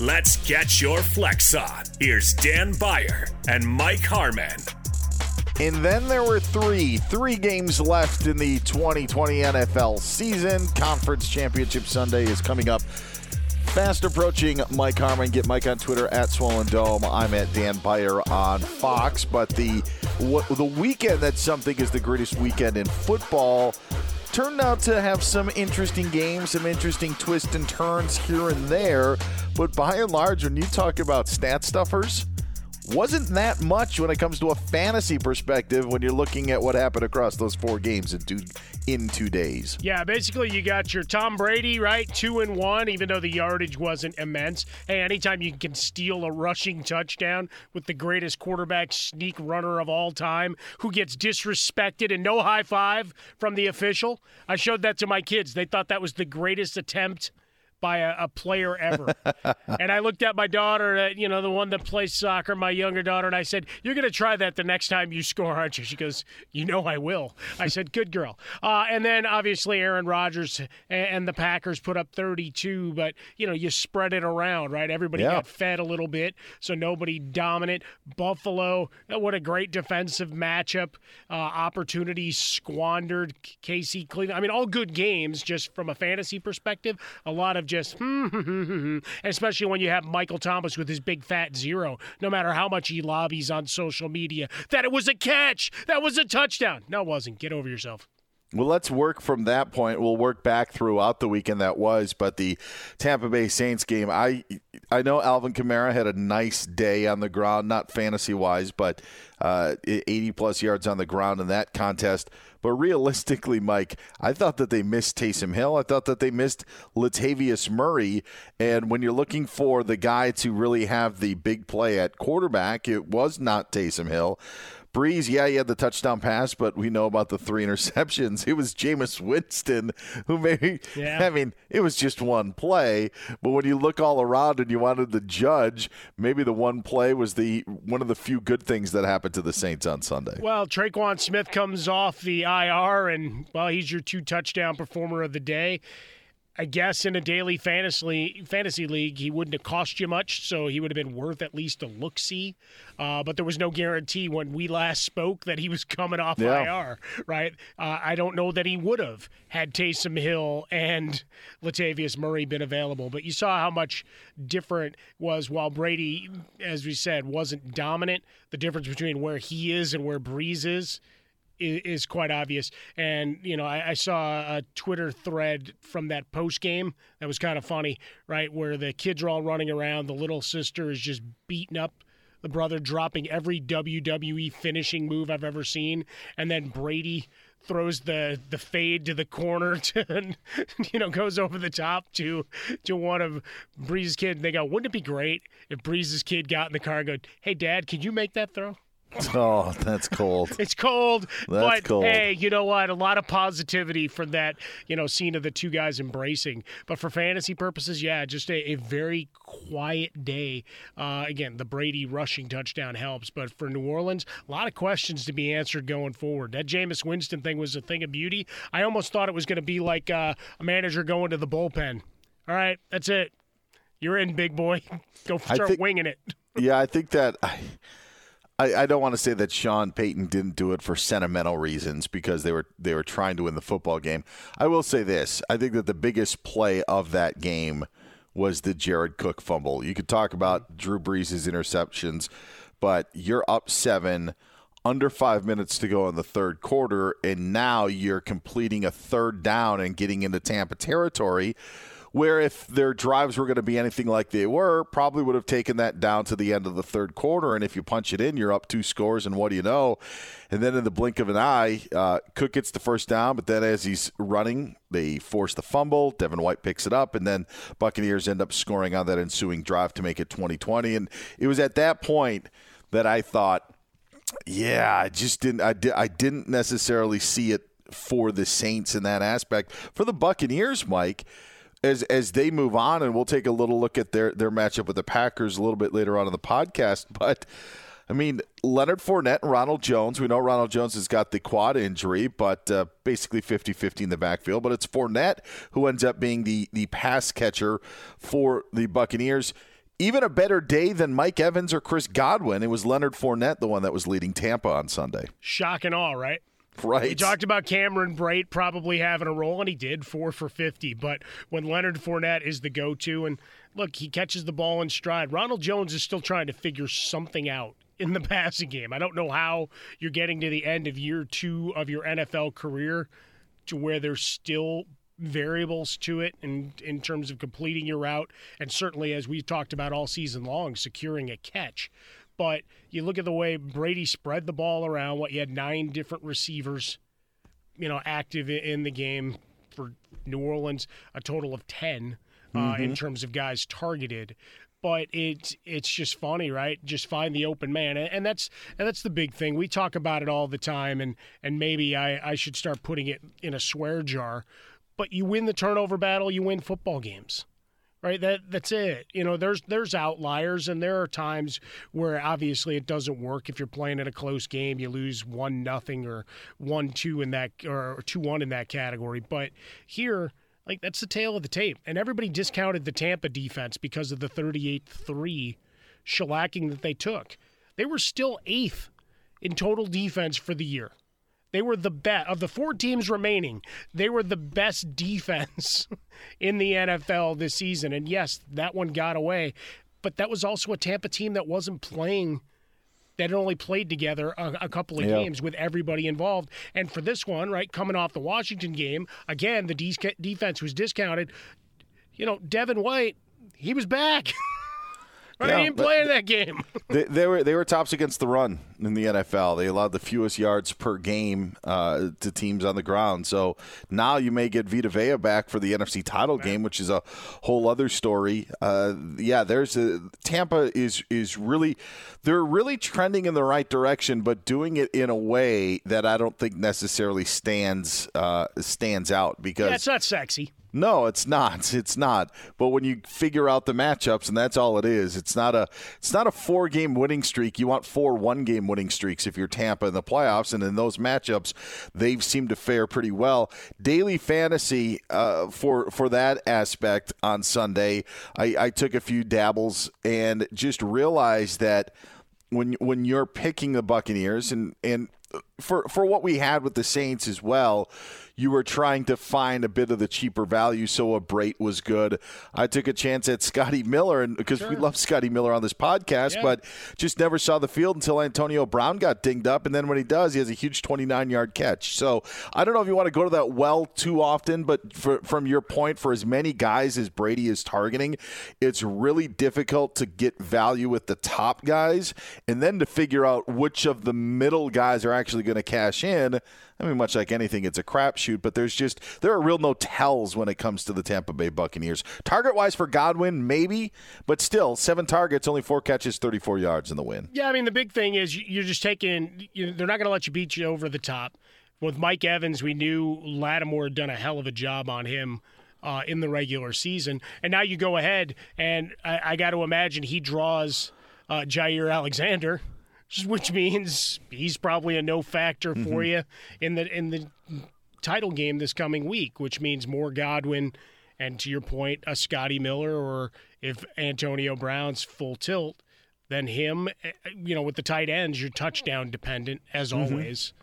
let's get your flex on. Here's Dan Beyer and Mike Harmon. And then there were three, three games left in the 2020 NFL season. Conference Championship Sunday is coming up. Fast approaching Mike Harmon. Get Mike on Twitter at Swollen Dome. I'm at Dan Beyer on Fox. But the the weekend that something is the greatest weekend in football turned out to have some interesting games, some interesting twists and turns here and there. But by and large, when you talk about stat stuffers, wasn't that much when it comes to a fantasy perspective when you're looking at what happened across those four games in two in two days. Yeah, basically you got your Tom Brady, right? Two and one, even though the yardage wasn't immense. Hey, anytime you can steal a rushing touchdown with the greatest quarterback sneak runner of all time who gets disrespected and no high five from the official. I showed that to my kids. They thought that was the greatest attempt by a, a player ever. and I looked at my daughter, uh, you know, the one that plays soccer, my younger daughter, and I said, You're going to try that the next time you score, aren't you? She goes, You know, I will. I said, Good girl. Uh, and then obviously Aaron Rodgers and the Packers put up 32, but, you know, you spread it around, right? Everybody Yeah. got fed a little bit, so nobody dominant. Buffalo, uh, what a great defensive matchup. Uh, opportunities squandered. KC Cleveland. I mean, all good games, just from a fantasy perspective. A lot of just, hmm, hmm, hmm, especially when you have Michael Thomas with his big fat zero. No matter how much he lobbies on social media that it was a catch, that was a touchdown. No, it wasn't. Get over yourself. Well, let's work from that point. We'll work back throughout the weekend that was, but the Tampa Bay Saints game, I I know Alvin Kamara had a nice day on the ground, not fantasy wise, but uh, 80 plus yards on the ground in that contest. But realistically, Mike, I thought that they missed Taysom Hill. I thought that they missed Latavius Murray. And when you're looking for the guy to really have the big play at quarterback, it was not Taysom Hill. Brees, yeah, he had the touchdown pass, but we know about the three interceptions. It was Jameis Winston who maybe, Yeah. I mean, it was just one play. But when you look all around and you wanted to judge, maybe the one play was the one of the few good things that happened to the Saints on Sunday. Well, Tre'Quan Smith comes off the IR, and well, he's your two touchdown performer of the day. I guess in a daily fantasy fantasy league, he wouldn't have cost you much, so he would have been worth at least a look see. Uh, but there was no guarantee when we last spoke that he was coming off Yeah. IR, right? Uh, I don't know that he would have had Taysom Hill and Latavius Murray been available. But you saw how much different was while Brady, as we said, wasn't dominant. The difference between where he is and where Brees is is quite obvious. And you know, I, I saw a Twitter thread from that post game that was kind of funny, right? Where the kids are all running around, the little sister is just beating up the brother, dropping every WWE finishing move I've ever seen, and then Brady throws the the fade to the corner to you know goes over the top to to one of Brees's kid and they go wouldn't it be great if Brees's kid got in the car and go hey dad can you make that throw Oh, that's cold. it's cold, That's but cold. hey, you know what? A lot of positivity from that, you know, scene of the two guys embracing. But for fantasy purposes, yeah, just a, a very quiet day. Uh, again, the Brady rushing touchdown helps, but for New Orleans, a lot of questions to be answered going forward. That Jameis Winston thing was a thing of beauty. I almost thought it was going to be like uh, a manager going to the bullpen. All right, that's it. You're in, big boy. Go start think- winging it. yeah, I think that I, I, I don't want to say that Sean Payton didn't do it for sentimental reasons because they were they were trying to win the football game. I will say this: I think that the biggest play of that game was the Jared Cook fumble. You could talk about Drew Brees' interceptions, but you're up seven. Under five minutes to go in the third quarter, and now you're completing a third down and getting into Tampa territory where if their drives were going to be anything like they were, probably would have taken that down to the end of the third quarter. And if you punch it in, you're up two scores, and what do you know? And then in the blink of an eye, uh, Cook gets the first down, but then as he's running, they force the fumble. Devin White picks it up, and then Buccaneers end up scoring on that ensuing drive to make it 2020. And it was at that point that I thought, yeah, I just didn't. I, di- I didn't necessarily see it for the Saints in that aspect. For the Buccaneers, Mike, as as they move on, and we'll take a little look at their their matchup with the Packers a little bit later on in the podcast. But I mean, Leonard Fournette and Ronald Jones. We know Ronald Jones has got the quad injury, but uh, basically 50-50 in the backfield. But it's Fournette who ends up being the the pass catcher for the Buccaneers even a better day than Mike Evans or Chris Godwin. It was Leonard Fournette, the one that was leading Tampa on Sunday. Shock and all, right? Right. We talked about Cameron Brate probably having a role, and he did four for 50. But when Leonard Fournette is the go to, and look, he catches the ball in stride, Ronald Jones is still trying to figure something out in the passing game. I don't know how you're getting to the end of year two of your NFL career to where there's still variables to it in in terms of completing your route and certainly as we've talked about all season long securing a catch but you look at the way Brady spread the ball around what you had nine different receivers you know active in the game for New Orleans a total of 10 uh, mm-hmm. in terms of guys targeted but it's it's just funny, right? Just find the open man, and that's and that's the big thing. We talk about it all the time, and and maybe I I should start putting it in a swear jar but you win the turnover battle, you win football games. Right? That that's it. You know, there's there's outliers and there are times where obviously it doesn't work if you're playing in a close game, you lose one nothing or one two in that or two one in that category. But here like that's the tale of the tape. And everybody discounted the Tampa defense because of the 38-3 shellacking that they took. They were still eighth in total defense for the year. They were the best of the four teams remaining. They were the best defense in the NFL this season. And yes, that one got away, but that was also a Tampa team that wasn't playing that had only played together a, a couple of yeah. games with everybody involved. And for this one, right, coming off the Washington game, again, the de- defense was discounted. You know, Devin White, he was back. Right, yeah, didn't play in that game. they, they, were they were tops against the run in the NFL. They allowed the fewest yards per game uh, to teams on the ground. So now you may get Vita Vea back for the NFC title game, which is a whole other story. Uh, yeah, there's a Tampa is is really they're really trending in the right direction, but doing it in a way that I don't think necessarily stands uh, stands out because yeah, it's not sexy. No, it's not. It's not. But when you figure out the matchups, and that's all it is, it's not a it's not a four game winning streak. You want four one game winning streaks if you're Tampa in the playoffs, and in those matchups, they've seemed to fare pretty well. Daily fantasy uh, for for that aspect on Sunday, I, I took a few dabbles and just realized that when when you're picking the Buccaneers and and for for what we had with the Saints as well, you were trying to find a bit of the cheaper value, so a Brate was good. I took a chance at Scotty Miller, and because sure. we love Scotty Miller on this podcast, yeah. but just never saw the field until Antonio Brown got dinged up, and then when he does, he has a huge 29 yard catch. So I don't know if you want to go to that well too often, but for, from your point, for as many guys as Brady is targeting, it's really difficult to get value with the top guys, and then to figure out which of the middle guys are actually going to cash in. I mean, much like anything, it's a crapshoot, but there's just there are real no tells when it comes to the Tampa Bay Buccaneers. Target wise for Godwin, maybe, but still, seven targets, only four catches, 34 yards in the win. Yeah, I mean, the big thing is you're just taking. You know, they're not going to let you beat you over the top. With Mike Evans, we knew Lattimore had done a hell of a job on him. Uh, in the regular season, and now you go ahead, and I, I got to imagine he draws uh, Jaire Alexander, which means he's probably a no factor for mm-hmm. you in the in the title game this coming week, which means more Godwin and to your point, a Scotty Miller or if Antonio Brown's full tilt, then him, eh, you know, with the tight ends, you're touchdown dependent as mm-hmm. always.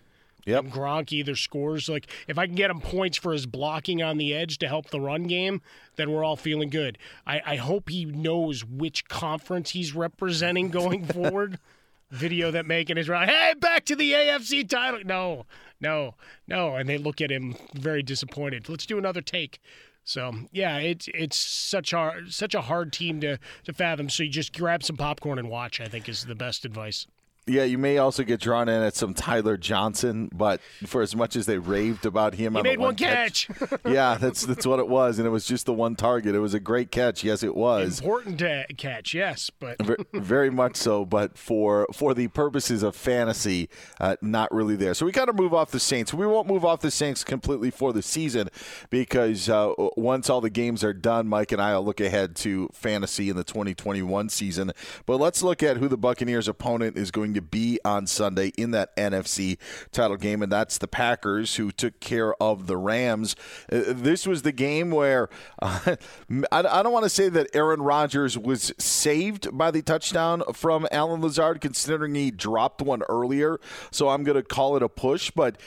Yep. And Gronk either scores like if I can get him points for his blocking on the edge to help the run game, then we're all feeling good. I, I hope he knows which conference he's representing going forward video that Macon is right. Hey, back to the AFC title. No, no, no. And they look at him very disappointed. Let's do another take. So yeah, it's it's such a such a hard team to to fathom. So you just grab some popcorn and watch. I think is the best advice. Yeah, you may also get drawn in at some Tyler Johnson, but for as much as they raved about him, he on made one, catch. catch yeah, that's that's what it was, and it was just the one target. It was a great catch, yes, it was important to catch, yes, but very much so. But for for the purposes of fantasy, uh, not really there. So we got to move off the Saints. We won't move off the Saints completely for the season because uh, once all the games are done, Mike and I will look ahead to fantasy in the 2021 season. But let's look at who the Buccaneers' opponent is going to be on Sunday in that NFC title game, and that's the Packers who took care of the Rams. Uh, this was the game where uh, I, don't want to say that Aaron Rodgers was saved by the touchdown from Allen Lazard, considering he dropped one earlier. So I'm going to call it a push, but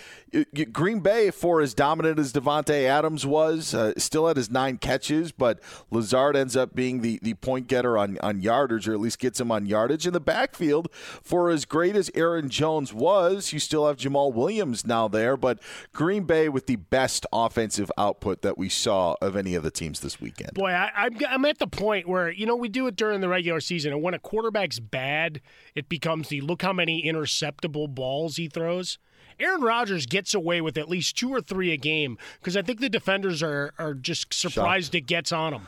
Green Bay, for as dominant as Davante Adams was, uh, still had his nine catches, but Lazard ends up being the, the point getter on, on yardage, or at least gets him on yardage. In the backfield, for as great as Aaron Jones was, you still have Jamaal Williams now there, but Green Bay with the best offensive output that we saw of any of the teams this weekend. Boy, I, I'm at the point where, you know, we do it during the regular season, and when a quarterback's bad, it becomes the look how many interceptable balls he throws. Aaron Rodgers gets away with at least two or three a game because I think the defenders are are just surprised Shocked. it gets on them.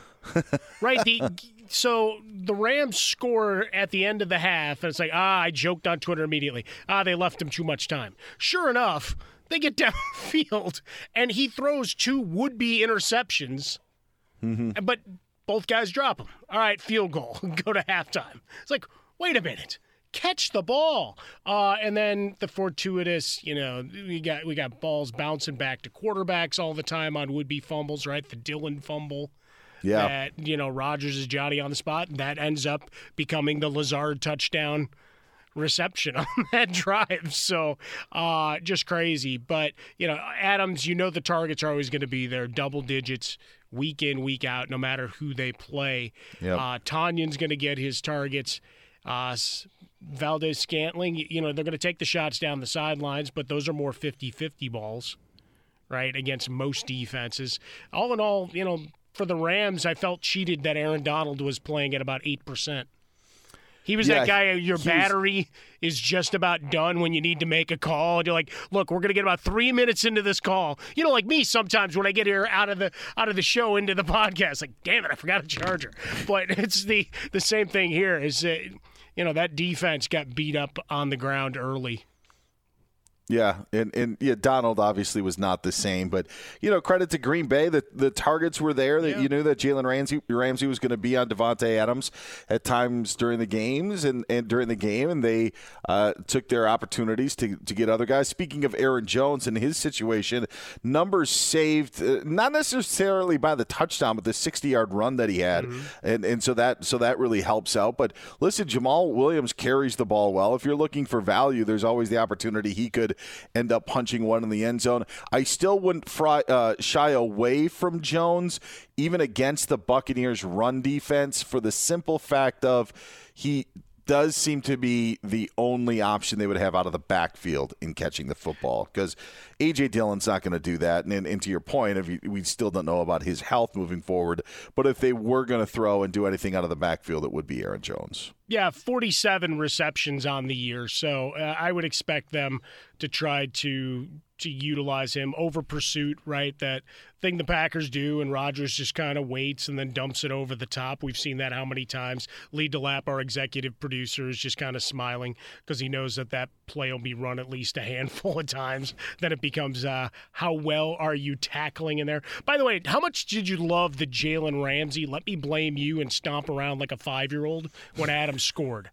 right? The, so the Rams score at the end of the half, and it's like, ah, I joked on Twitter immediately. Ah, they left him too much time. Sure enough, they get downfield, and he throws two would be interceptions, mm-hmm. but both guys drop them. All right, field goal, go to halftime. It's like, wait a minute catch the ball. Uh, and then the fortuitous, you know, we got we got balls bouncing back to quarterbacks all the time on would be fumbles, right? The Dillon fumble. Yeah. That, you know, Rodgers is Johnny on the spot, and that ends up becoming the Lazard touchdown reception on that drive. So uh, just crazy. But, you know, Adams, you know the targets are always going to be there, double digits week in, week out, no matter who they play. Yep. Uh, Tonyan's going to get his targets. Uh, Valdes-Scantling, you know, they're going to take the shots down the sidelines, but those are more 50 50 balls, right, against most defenses. All in all, you know, for the Rams, I felt cheated that Aaron Donald was playing at about 8%. He was yeah, that guy. Your battery is just about done when you need to make a call. And you're like, look, we're gonna get about three minutes into this call. You know, like me sometimes when I get here out of the out of the show into the podcast, like, damn it, I forgot a charger. But it's the the same thing here. Is you know that defense got beat up on the ground early. Yeah, and and yeah, Donald obviously was not the same, but you know, credit to Green Bay that the targets were there. That yeah. you knew that Jalen Ramsey Ramsey was going to be on Davante Adams at times during the games and, and during the game, and they uh, took their opportunities to, to get other guys. Speaking of Aaron Jones and his situation, numbers saved uh, not necessarily by the touchdown, but the sixty yard run that he had, mm-hmm. and and so that so that really helps out. But listen, Jamaal Williams carries the ball well. If you're looking for value, there's always the opportunity he could end up punching one in the end zone. I still wouldn't fry, uh, shy away from Jones, even against the Buccaneers' run defense, for the simple fact of he does seem to be the only option they would have out of the backfield in catching the football because AJ Dillon's not going to do that. And, and, to your point, if you, we still don't know about his health moving forward, but if they were going to throw and do anything out of the backfield, it would be Aaron Jones. Yeah, 47 receptions on the year, so uh, I would expect them to try to to utilize him over pursuit, right? That thing the Packers do, and Rodgers just kind of waits and then dumps it over the top. We've seen that how many times. Lee DeLapp, our executive producer, is just kind of smiling because he knows that that play will be run at least a handful of times. Then it becomes, uh, how well are you tackling in there? By the way, how much did you love the Jalen Ramsey? Let me blame you and stomp around like a five year old when Adam scored.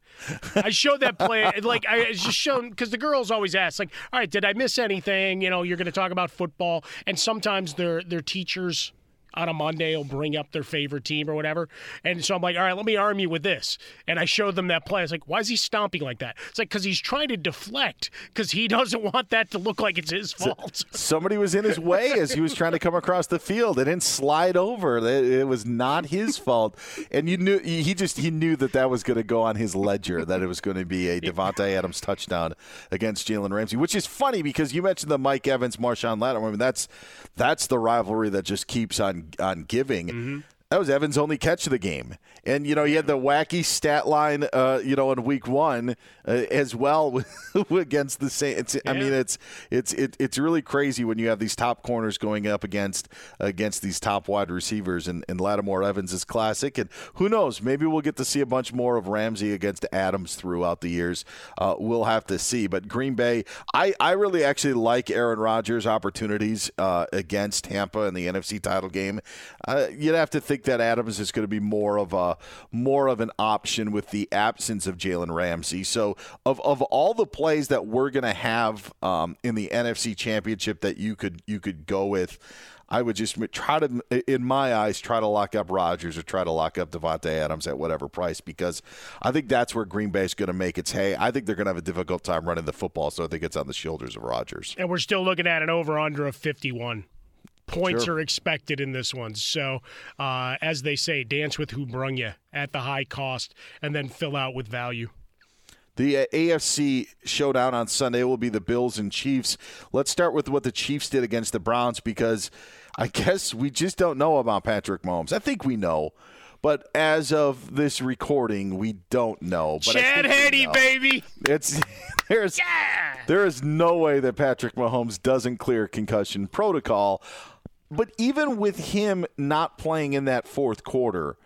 I showed that play, like I just shown because the girls always ask, like, all right, did I miss anything? You know, you're going to talk about football, and sometimes their their teachers on a Monday will bring up their favorite team or whatever. And so I'm like, all right, let me arm you with this. And I showed them that play. I was like, why is he stomping like that? It's like, because he's trying to deflect because he doesn't want that to look like it's his fault. So, somebody was in his way as he was trying to come across the field and then slide over. It was not his fault. And you knew, he just, he knew that that was going to go on his ledger, that it was going to be a Davante Adams touchdown against Jalen Ramsey, which is funny because you mentioned the Mike Evans, Marshon Lattimore. I mean, that's, that's the rivalry that just keeps on on on giving. Mm-hmm. That was Evans' only catch of the game. And, you know, he had the wacky stat line, uh, you know, in week one uh, as well against the Saints. Yeah. I mean, it's it's it, it's really crazy when you have these top corners going up against against these top wide receivers. And, and Lattimore Evans is classic. And who knows? Maybe we'll get to see a bunch more of Ramsey against Adams throughout the years. Uh, we'll have to see. But Green Bay, I, I really actually like Aaron Rodgers' opportunities uh, against Tampa in the NFC title game. Uh, you'd have to think think that Adams is going to be more of a more of an option with the absence of Jalen Ramsey. So of of all the plays that we're going to have um, in the NFC Championship that you could you could go with. I would just try to, in my eyes, try to lock up Rodgers or try to lock up Davante Adams at whatever price because I think that's where Green Bay is going to make its hay. I think they're going to have a difficult time running the football, so I think it's on the shoulders of Rodgers. And we're still looking at an over under of 51 points sure. are expected in this one. So, uh, as they say, dance with who brung you at the high cost and then fill out with value. The uh, AFC showdown on Sunday will be the Bills and Chiefs. Let's start with what the Chiefs did against the Browns because I guess we just don't know about Patrick Mahomes. I think we know. But as of this recording, we don't know. But Chad Henne, baby. It's there's yeah! there is no way that Patrick Mahomes doesn't clear concussion protocol. But even with him not playing in that fourth quarter,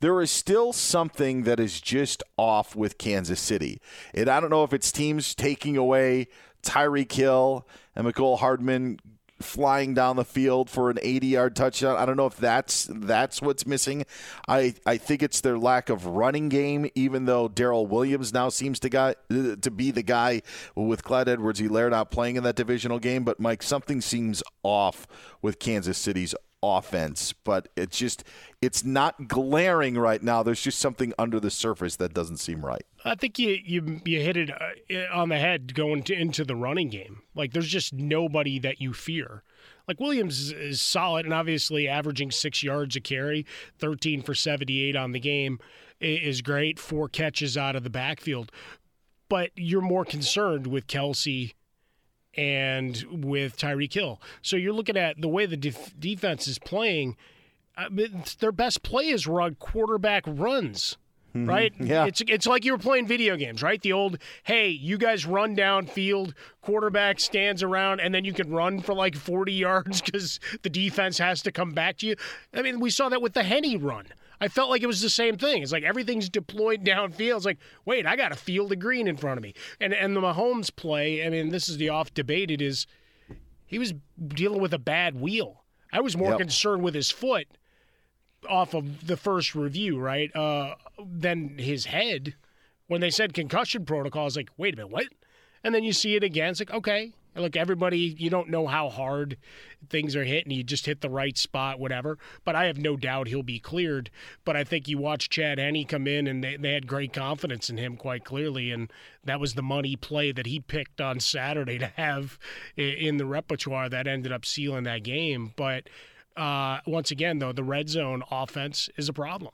there is still something that is just off with Kansas City. And I don't know if it's teams taking away Tyreek Hill and Mecole Hardman flying down the field for an 80 yard touchdown. I don't know if that's that's what's missing. I, I think it's their lack of running game, even though Darrel Williams now seems to guy to be the guy with Clyde Edwards Helaire not playing in that divisional game. But Mike, something seems off with Kansas City's offense, but it's just it's not glaring right now. There's just something under the surface that doesn't seem right. I think you you, you hit it uh, on the head going to, into the running game. Like there's just nobody that you fear. Like Williams is, is solid and obviously averaging six yards a carry, 13 for 78 on the game is great. Four catches out of the backfield, but you're more concerned with Kelce and with Tyreek Hill. So you're looking at the way the def- defense is playing. I mean, their best play is run quarterback runs. Mm-hmm. Right? Yeah. It's it's like you were playing video games, right? The old, hey, you guys run downfield, quarterback stands around, and then you can run for like 40 yards because the defense has to come back to you. I mean, we saw that with the Henne run. I felt like it was the same thing. It's like everything's deployed downfield. It's like, wait, I got a field of green in front of me. And and the Mahomes play, I mean, this is the off debated is he was dealing with a bad wheel. I was more yep. concerned with his foot off of the first review, right? Uh, than his head. When they said concussion protocol, I was like, wait a minute, what? And then you see it again. It's like, okay, look, everybody, you don't know how hard things are hitting. You just hit the right spot, whatever. But I have no doubt he'll be cleared. But I think you watch Chad Henne come in, and they, they had great confidence in him quite clearly. And that was the money play that he picked on Saturday to have in the repertoire that ended up sealing that game. But uh, once again, though, the red zone offense is a problem.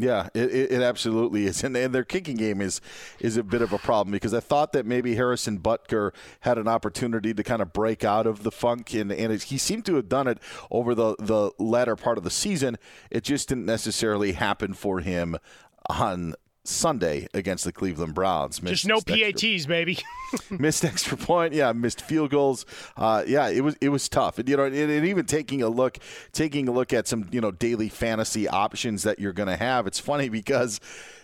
Yeah, it, it, absolutely is, and, and, their kicking game is is a bit of a problem because I thought that maybe Harrison Butker had an opportunity to kind of break out of the funk, and, and it, he seemed to have done it over the the latter part of the season. It just didn't necessarily happen for him on Sunday against the Cleveland Browns. Missed Just no PATs, extra, baby. missed extra point, yeah. Missed field goals, uh, yeah. It was it was tough, and you know, and, and, even taking a look, taking a look at some you know daily fantasy options that you're going to have. It's funny because.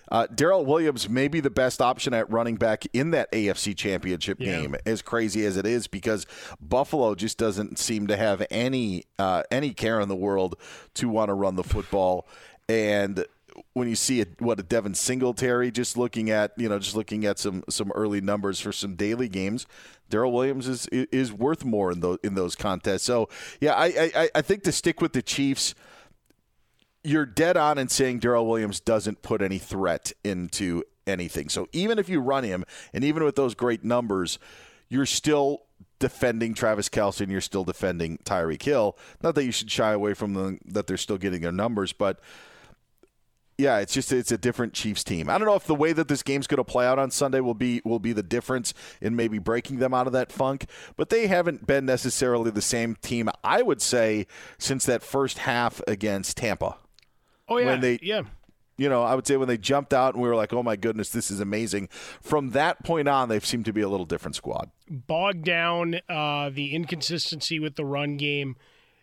Uh, Darrel Williams may be the best option at running back in that AFC Championship yeah. game, as crazy as it is, because Buffalo just doesn't seem to have any uh, any care in the world to want to run the football. And when you see it, what a Devin Singletary, just looking at you know just looking at some some early numbers for some daily games, Darrel Williams is is worth more in those in those contests. So yeah, I I, I think to stick with the Chiefs, you're dead on in saying Darrel Williams doesn't put any threat into anything. So even if you run him, and even with those great numbers, you're still defending Travis Kelce and you're still defending Tyreek Hill. Not that you should shy away from them, that they're still getting their numbers, but yeah, it's just it's a different Chiefs team. I don't know if the way that this game's going to play out on Sunday will be will be the difference in maybe breaking them out of that funk, but they haven't been necessarily the same team I would say since that first half against Tampa. Oh yeah, When they- yeah. You know, I would say when they jumped out and we were like, "Oh my goodness, this is amazing." From that point on, they've seemed to be a little different squad. bogged down uh, the inconsistency with the run game.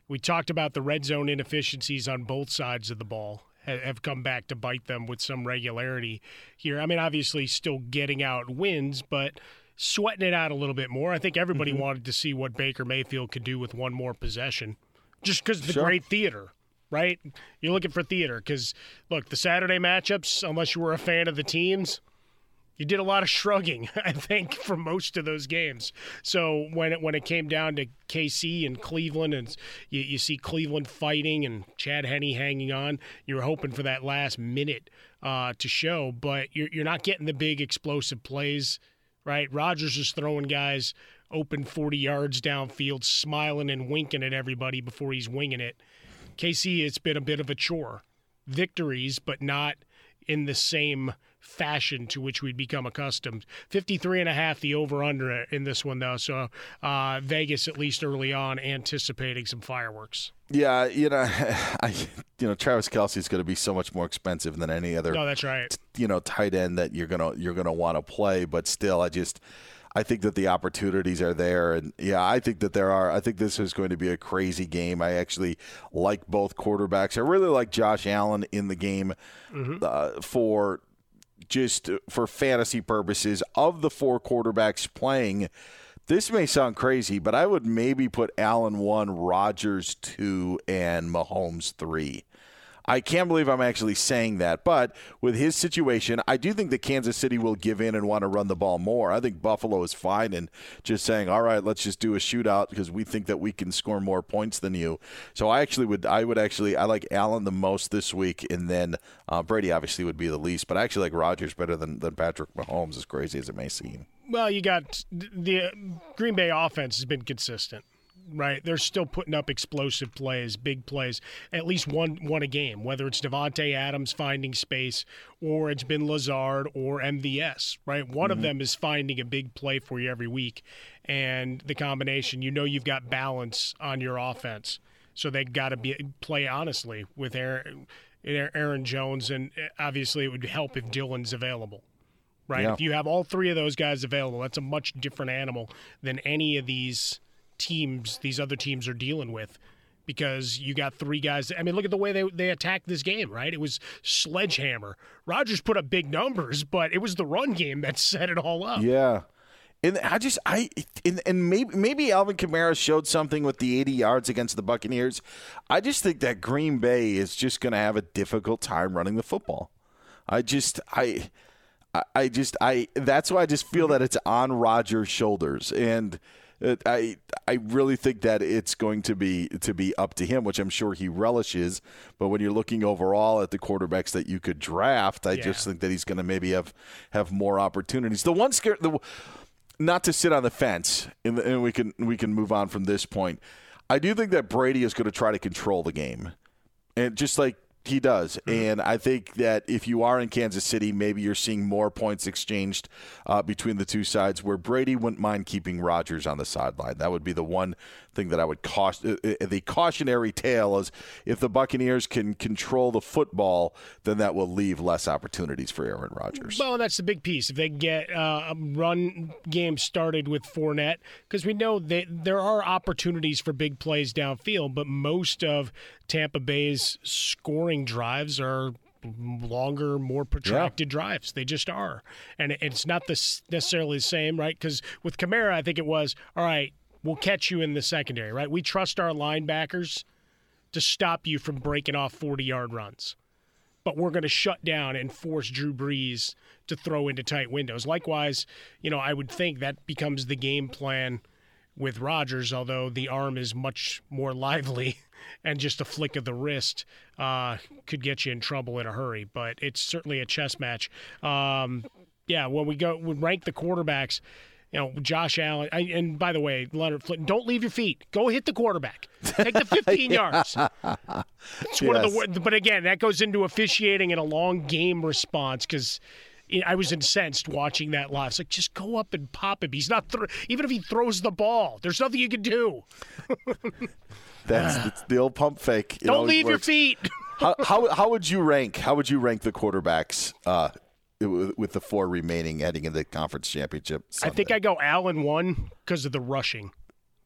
We talked about the red zone inefficiencies on both sides of the ball have come back to bite them with some regularity here. I mean, obviously, still getting out wins, but sweating it out a little bit more. I think everybody Mm-hmm. wanted to see what Baker Mayfield could do with one more possession, just because the Sure. great theater. Right, you're looking for theater because look, the Saturday matchups. Unless you were a fan of the teams, you did a lot of shrugging, I think, for most of those games. So when it when it came down to KC and Cleveland, and you, you see Cleveland fighting and Chad Henne hanging on, you were hoping for that last minute uh, to show, but you're you're not getting the big explosive plays, right? Rodgers is throwing guys open 40 yards downfield, smiling and winking at everybody before he's winging it. KC, it's been a bit of a chore. Victories, but not in the same fashion to which we'd become accustomed. 53 and a half the over under in this one though. So uh, Vegas at least early on anticipating some fireworks. Yeah, you know, I, you know, Travis Kelce is going to be so much more expensive than any other No, that's right. you know tight end that you're gonna you're gonna want to play. But still, I just I think that the opportunities are there, and yeah, I think that there are. I think this is going to be a crazy game. I actually like both quarterbacks. I really like Josh Allen in the game uh, for just uh, for fantasy purposes of the four quarterbacks playing. This may sound crazy, but I would maybe put Allen one, Rodgers two, and Mahomes three. I can't believe I'm actually saying that, but with his situation, I do think that Kansas City will give in and want to run the ball more. I think Buffalo is fine and just saying, "All right, let's just do a shootout because we think that we can score more points than you." So I actually would, I would actually, I like Allen the most this week, and then uh, Brady obviously would be the least, but I actually like Rodgers better than than Patrick Mahomes, as crazy as it may seem. Well, you got the Green Bay offense has been consistent, right? They're still putting up explosive plays, big plays, at least one one a game. Whether it's Davante Adams finding space, or it's been Lazard or MVS, right? One of mm-hmm. them is finding a big play for you every week, and the combination. You know, you've got balance on your offense, so they got to be play honestly with Aaron, Aaron Jones, and obviously it would help if Dillon's available right? Yeah. If you have all three of those guys available, that's a much different animal than any of these teams, these other teams are dealing with. Because you got three guys. I mean, look at the way they, they attacked this game, right? It was sledgehammer. Rodgers put up big numbers, but it was the run game that set it all up. Yeah. And I just I and, and maybe maybe Alvin Kamara showed something with the 80 yards against the Buccaneers. I just think that Green Bay is just going to have a difficult time running the football. I just I I- just I that's why I just feel that it's on Rodgers' shoulders and I I really think that it's going to be to be up to him, which I'm sure he relishes. But when you're looking overall at the quarterbacks that you could draft, I just think that he's going to maybe have have more opportunities. The one scare the not to sit on the fence, and, and we can we can move on from this point. I do think that Brady is going to try to control the game, and just like he does. And I think that if you are in Kansas City, maybe you're seeing more points exchanged uh, between the two sides. Where Brady wouldn't mind keeping Rodgers on the sideline. That would be the one thing that I would caution. Uh, uh, the cautionary tale is if the Buccaneers can control the football, then that will leave less opportunities for Aaron Rodgers. Well, that's the big piece. If they can get uh, a run game started with Fournette, because we know that there are opportunities for big plays downfield, but most of Tampa Bay's scoring drives are longer, more protracted drives. They just are, and it's not this necessarily the same, right? Because with Kamara, I think it was all right. We'll catch you in the secondary, right? We trust our linebackers to stop you from breaking off forty-yard runs but we're going to shut down and force Drew Brees to throw into tight windows. Likewise, you know, I would think that becomes the game plan with Rodgers, although the arm is much more lively and just a flick of the wrist uh, could get you in trouble in a hurry. But it's certainly a chess match. Um, yeah, when we go, we rank the quarterbacks. You know, Josh Allen, I, and by the way, Leonard Flynn, don't leave your feet. Go hit the quarterback. Take the 15 yards. it's one of the. But again, that goes into officiating and a long game response because. I was incensed watching that live. It's like just go up and pop him. He's not thro- even if he throws the ball. There's nothing you can do. That's, the old pump fake. It Don't leave your feet. how, how how would you rank? How would you rank the quarterbacks uh, with, with the four remaining heading into the conference championship? I think I go Allen one because of the rushing.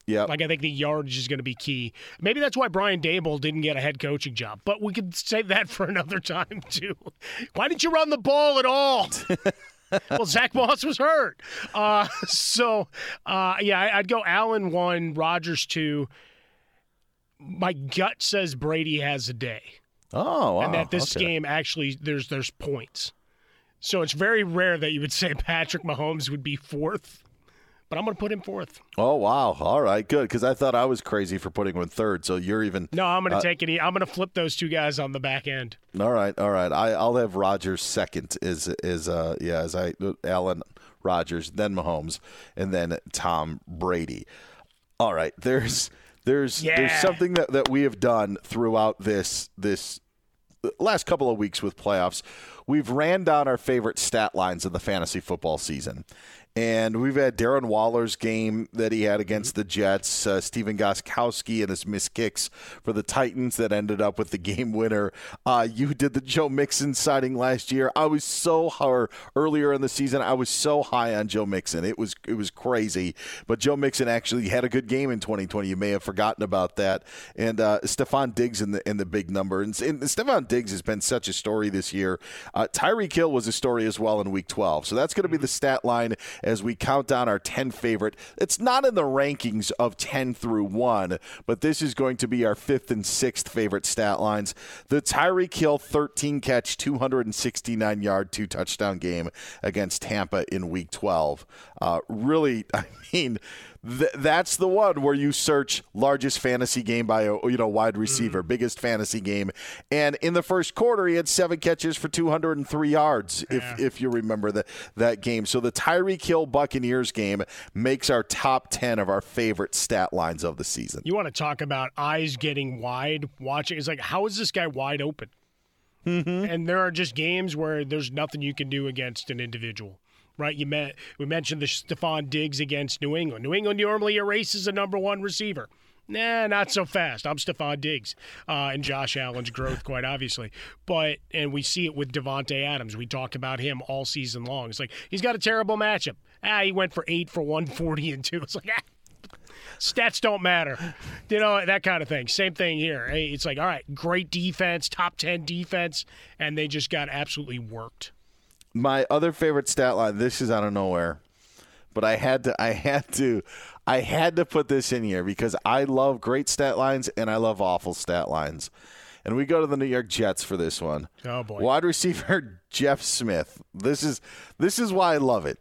Yeah. Like I think the yardage is going to be key. Maybe that's why Brian Daboll didn't get a head coaching job. But we could save that for another time too. Why didn't you run the ball at all? well, Zack Moss was hurt. Uh, so uh, yeah, I'd go Allen one, Rodgers two. My gut says Brady has a day, oh, wow. and that this okay. game actually there's there's points. So it's very rare that you would say Patrick Mahomes would be fourth, but I'm going to put him fourth. Oh wow! All right, good. Because I thought I was crazy for putting him third. So you're even. No, I'm going to Uh, take it. I'm going to flip those two guys on the back end. All right, all right. I, I'll have Rodgers second. Is is uh yeah? As I Allen Rodgers, then Mahomes, and then Tom Brady. All right. There's there's there's something that, that we have done throughout this this last couple of weeks with playoffs. We've ran down our favorite stat lines of the fantasy football season. And we've had Darren Waller's game that he had against the Jets, uh, Stephen Gostkowski and his missed kicks for the Titans that ended up with the game winner. Uh, you did the Joe Mixon sighting last year. I was so or earlier in the season. I was so high on Joe Mixon. It was it was crazy. But Joe Mixon actually had a good game in 2020. You may have forgotten about that. And uh, Stefon Diggs in the in the big number. And, and Stefon Diggs has been such a story this year. Uh, Tyreek Hill was a story as well in Week 12. So that's going to be the stat line as we count down our 10 favorite. It's not in the rankings of 10 through 1, but this is going to be our fifth and sixth favorite stat lines. The Tyreek Hill 13 catch, 269 yard, two touchdown game against Tampa in Week 12. Uh, really, I mean, th- that's the one where you search largest fantasy game by a you know wide receiver, biggest fantasy game, and in the first quarter he had seven catches for 203 yards. If if you remember that that game, so the Tyreek Hill Buccaneers game makes our top 10 of our favorite stat lines of the season. You want to talk about eyes getting wide watching? It's like, how is this guy wide open? Mm-hmm. And there are just games where there's nothing you can do against an individual. Right, you met. We mentioned the Stefon Diggs against New England. New England normally erases a number one receiver. Nah, not so fast. I'm Stefon Diggs uh, and Josh Allen's growth, quite obviously. But and we see it with Davante Adams. We talk about him all season long. It's like he's got a terrible matchup. Ah, he went for eight for one forty and two. It's like ah, stats don't matter. You know, that kind of thing. Same thing here. It's like, all right, great defense, top 10 defense, and they just got absolutely worked. My other favorite stat line this is out of nowhere but i had to i had to i had to put this in here because i love great stat lines and i love awful stat lines. And we go to the new york jets for this one. Oh, boy. wide receiver jeff smith. This is this is why i love it.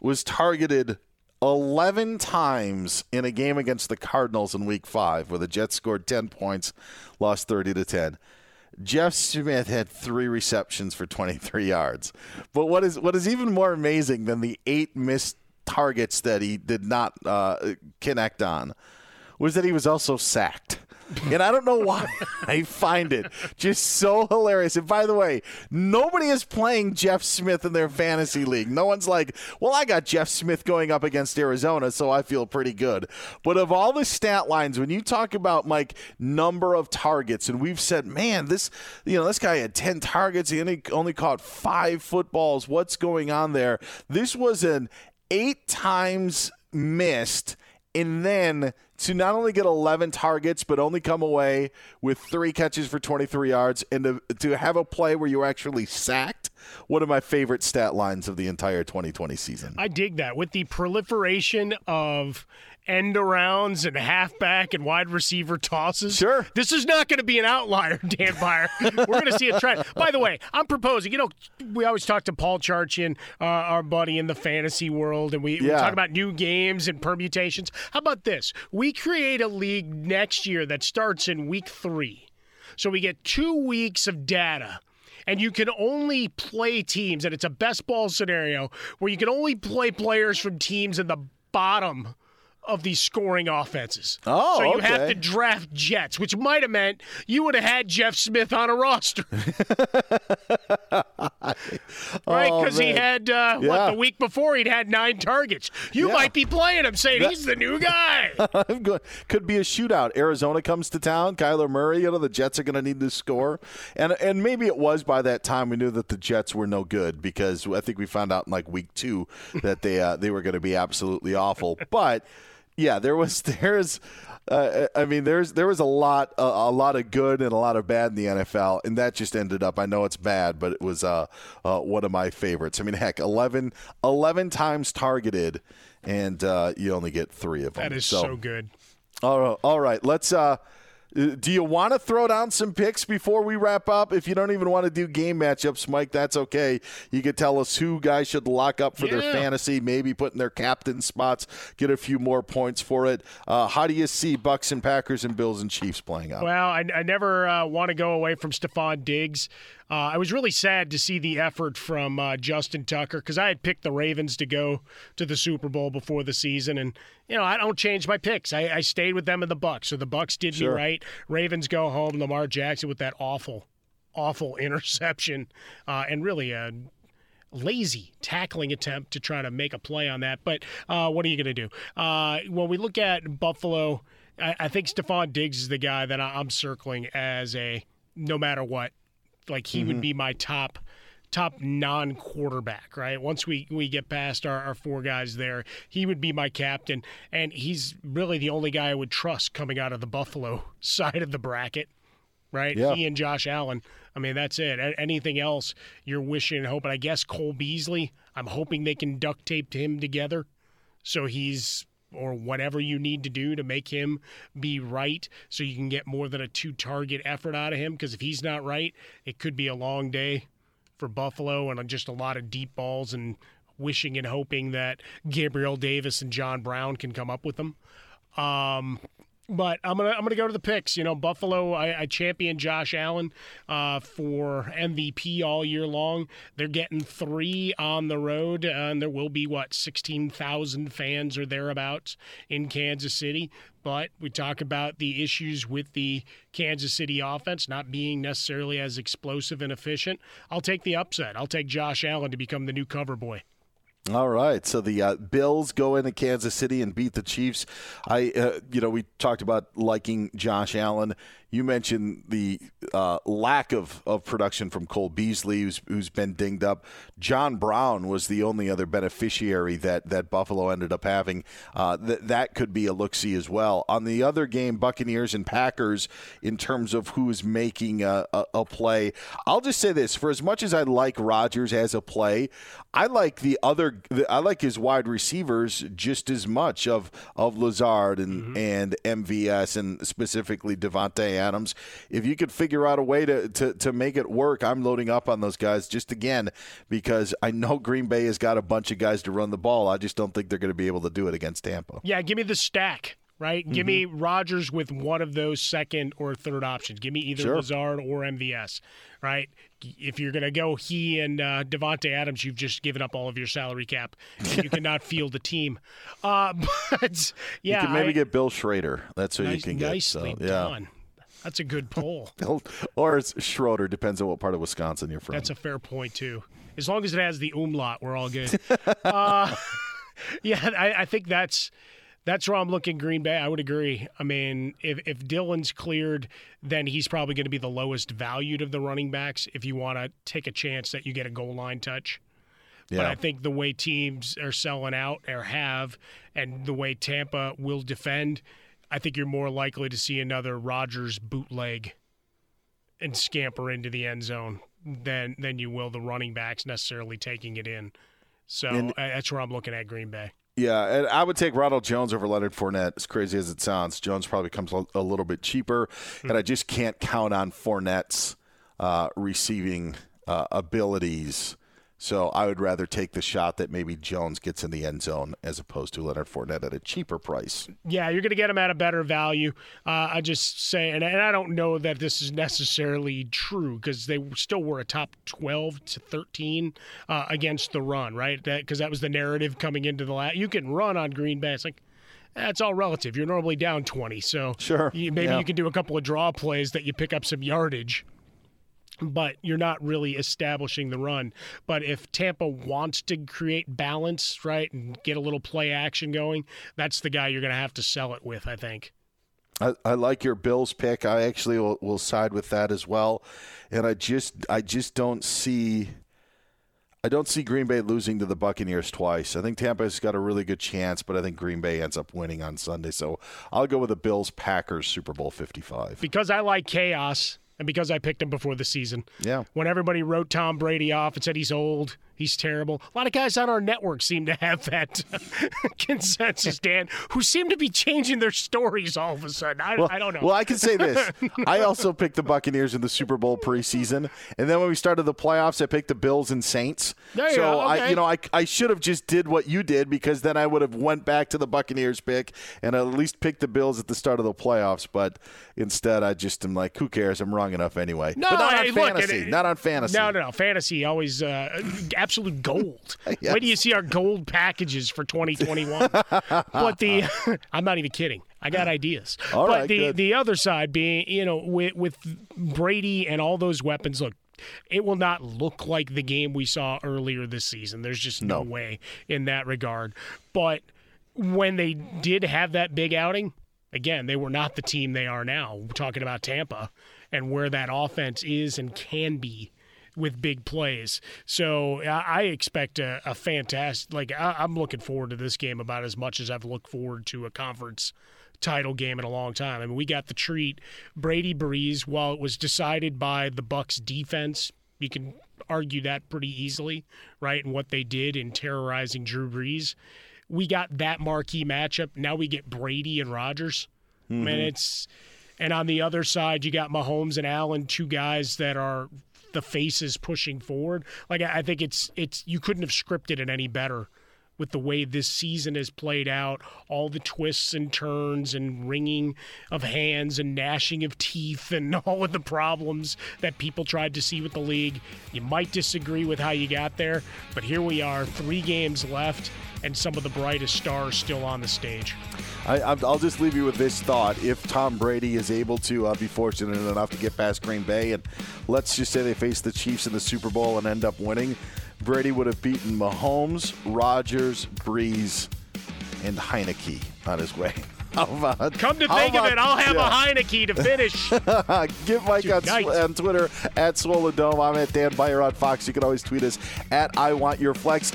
Was targeted 11 times in a game against the cardinals in week 5 where the jets scored 10 points lost 30 to 10 Jeff Smith had three receptions for 23 yards. But what is what is even more amazing than the eight missed targets that he did not uh, connect on was that he was also sacked. And I don't know why. I find it just so hilarious. And by the way, nobody is playing Jeff Smith in their fantasy league. No one's like, well, I got Jeff Smith going up against Arizona, so I feel pretty good. But of all the stat lines, when you talk about Mike number of targets, and we've said, man, this you know, this guy had 10 targets, he only, only caught five footballs. What's going on there? This was an eight times missed and then to not only get 11 targets but only come away with three catches for 23 yards and to, to have a play where you were actually sacked one of my favorite stat lines of the entire 2020 season I dig that. With the proliferation of end arounds and halfback and wide receiver tosses. Sure. This is not going to be an outlier, Dan Beyer. We're going to see a trend. By the way, I'm proposing, you know, we always talk to Paul Charchian, uh, our buddy in the fantasy world, and we, we talk about new games and permutations. How about this? We create a league next year that starts in week three. So we get two weeks of data. And you can only play teams, and it's a best ball scenario where you can only play players from teams in the bottom of these scoring offenses. Oh, so you okay. have to draft Jets, which might have meant you would have had Jeff Smith on a roster, right? Oh, Because he had uh, Yeah. what the week before he'd had nine targets. You Yeah. might be playing him, saying he's the new guy. Could be a shootout. Arizona comes to town. Kyler Murray. You know the Jets are going to need to score, and and maybe it was by that time we knew that the Jets were no good because I think we found out in like week two that they uh, they were going to be absolutely awful. But yeah, there was there's. Uh, I mean, there's there was a lot a, a lot of good and a lot of bad in the NFL, and that just ended up. I know it's bad, but it was uh, uh, one of my favorites. I mean, heck, 11, 11 times targeted, and uh, you only get three of them. That is so good. All right, all right. Let's. Uh, do you want to throw down some picks before we wrap up? If you don't even want to do game matchups, Mike, that's okay. You could tell us who guys should lock up for their fantasy, maybe put in their captain spots, get a few more points for it. Uh, how do you see Bucs and Packers and Bills and Chiefs playing out? Well, I, I never uh, want to go away from Stefon Diggs. Uh, I was really sad to see the effort from uh, Justin Tucker because I had picked the Ravens to go to the Super Bowl before the season, and you know I don't change my picks. I, I stayed with them in the Bucs, so the Bucs did Sure. me right. Ravens go home. Lamar Jackson with that awful, awful interception, uh, and really a lazy tackling attempt to try to make a play on that. But uh, what are you going to do? Uh, when we look at Buffalo, I, I think Stefon Diggs is the guy that I, I'm circling as a no matter what. Like he would mm-hmm. be my top top non-quarterback, right? Once we we get past our, our four guys there, he would be my captain, and he's really the only guy I would trust coming out of the Buffalo side of the bracket right? Yeah. He and Josh Allen. I mean, that's it. A- Anything else you're wishing and hoping. I guess Cole Beasley. I'm hoping they can duct tape him together, so he's or whatever you need to do to make him be right, so you can get more than a two target effort out of him. Because if he's not right, it could be a long day for Buffalo and just a lot of deep balls and wishing and hoping that Gabriel Davis and John Brown can come up with them. Um, but I'm gonna I'm gonna go to the picks. You know, Buffalo. I, I champion Josh Allen uh, for MVP all year long. They're getting three on the road, uh, and there will be what sixteen thousand fans or thereabouts in Kansas City. But we talk about the issues with the Kansas City offense not being necessarily as explosive and efficient. I'll take the upset. I'll take Josh Allen to become the new cover boy. All right, so the uh, Bills go into Kansas City and beat the Chiefs. I, uh, you know, we talked about liking Josh Allen. You mentioned the uh, lack of, of production from Cole Beasley, who's, who's been dinged up. John Brown was the only other beneficiary that, that Buffalo ended up having. Uh, th- that could be a look see as well. On the other game, Buccaneers and Packers, in terms of who's making a, a, a play, I'll just say this: for as much as I like Rodgers as a play, I like the other. I like his wide receivers just as much of of Lazard and and MVS and specifically Davante Adams. If you could figure out a way to, to to make it work, I'm loading up on those guys just again because I know Green Bay has got a bunch of guys to run the ball. I just don't think they're going to be able to do it against Tampa. Yeah, give me the stack, right? Give me Rodgers with one of those second or third options. Give me either Sure. Lazard or MVS, right? If you're going to go he and uh, Davante Adams, you've just given up all of your salary cap. You cannot field the team. Uh, but yeah, you can maybe I- get Bill Schrader. That's who nice, you can get. nicely So, yeah. done. That's a good poll. or it's Schroeder, depends on what part of Wisconsin you're from. That's a fair point too. As long as it has the umlaut, we're all good. uh, yeah, I, I think that's that's where I'm looking. Green Bay, I would agree. I mean, if if Dillon's cleared, then he's probably going to be the lowest valued of the running backs. If you want to take a chance that you get a goal line touch. But I think the way teams are selling out or have, and the way Tampa will defend, I think you're more likely to see another Rodgers bootleg and scamper into the end zone than than you will the running backs necessarily taking it in. So And- that's where I'm looking at Green Bay. Yeah, and I would take Ronald Jones over Leonard Fournette. As crazy as it sounds, Jones probably comes a a little bit cheaper, and I just can't count on Fournette's uh, receiving uh, abilities. So I would rather take the shot that maybe Jones gets in the end zone as opposed to Leonard Fournette at a cheaper price. Yeah, you're going to get them at a better value. Uh, I just say, and, and I don't know that this is necessarily true because they still were a top 12 to 13 uh, against the run, right? Because that, was the narrative coming into the last. You can run on Green Bay. It's like, That's all relative. You're normally down 20, so Sure, you, maybe yeah. you can do a couple of draw plays that you pick up some yardage. But you're not really establishing the run. But if Tampa wants to create balance, right, and get a little play action going, that's the guy you're going to have to sell it with, I think. I, I like your Bills pick. I actually will, will side with that as well, and I just I just don't see I don't see Green Bay losing to the Buccaneers twice. I think Tampa's got a really good chance, but I think Green Bay ends up winning on Sunday. So I'll go with the Bills Packers Super Bowl 55. Because I like chaos and because I picked him before the season. Yeah. When everybody wrote Tom Brady off and said he's old, he's terrible. A lot of guys on our network seem to have that consensus, Dan, who seem to be changing their stories all of a sudden. I, Well, I don't know. Well, I can say this. I also picked the Buccaneers in the Super Bowl preseason, and then when we started the playoffs, I picked the Bills and Saints. There you so go, I, you know, I, I should have just did what you did because then I would have went back to the Buccaneers pick and at least picked the Bills at the start of the playoffs. But instead, I just am like, who cares? I'm wrong enough anyway. No, but not hey, on look, fantasy. it- not on fantasy. No, no, no. Fantasy always uh, absolute gold. Yes. Wait do you see our gold packages for 2021? but the I'm not even kidding. I got ideas. All but right, the good. the other side being, you know, with with Brady and all those weapons, look, it will not look like the game we saw earlier this season. There's just no, No. way in that regard. But when they did have that big outing, again, they were not the team they are now. We're talking about Tampa and where that offense is and can be with big plays. So I expect a, a fantastic. Like I, I'm looking forward to this game about as much as I've looked forward to a conference title game in a long time. I mean, we got the treat. Brady Brees, while it was decided by the Bucs defense, you can argue that pretty easily, right? And what they did in terrorizing Drew Brees. We got that marquee matchup. Now we get Brady and Rodgers. I mean, mm-hmm. it's and on the other side, you got Mahomes and Allen, two guys that are the faces pushing forward. Like I think it's it's you couldn't have scripted it any better with the way this season has played out, all the twists and turns and wringing of hands and gnashing of teeth and all of the problems that people tried to see with the league. You might disagree with how you got there, but here we are, three games left, and some of the brightest stars still on the stage. I, I'm- I'll just leave you with this thought: If Tom Brady is able to uh, be fortunate enough to get past Green Bay, and let's just say they face the Chiefs in the Super Bowl and end up winning, Brady would have beaten Mahomes, Rodgers, Brees, and Heinicke on his way. About, Come to think of it, I'll have yeah. a Heineke to finish. Give Mike on, on Twitter at Swollen Dome. I'm at Dan Beyer on Fox. You can always tweet us at I Want Your Flex.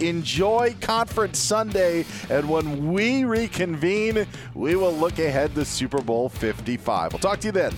Enjoy Conference Sunday, and when we reconvene, we will look ahead to Super Bowl 55. We'll talk to you then.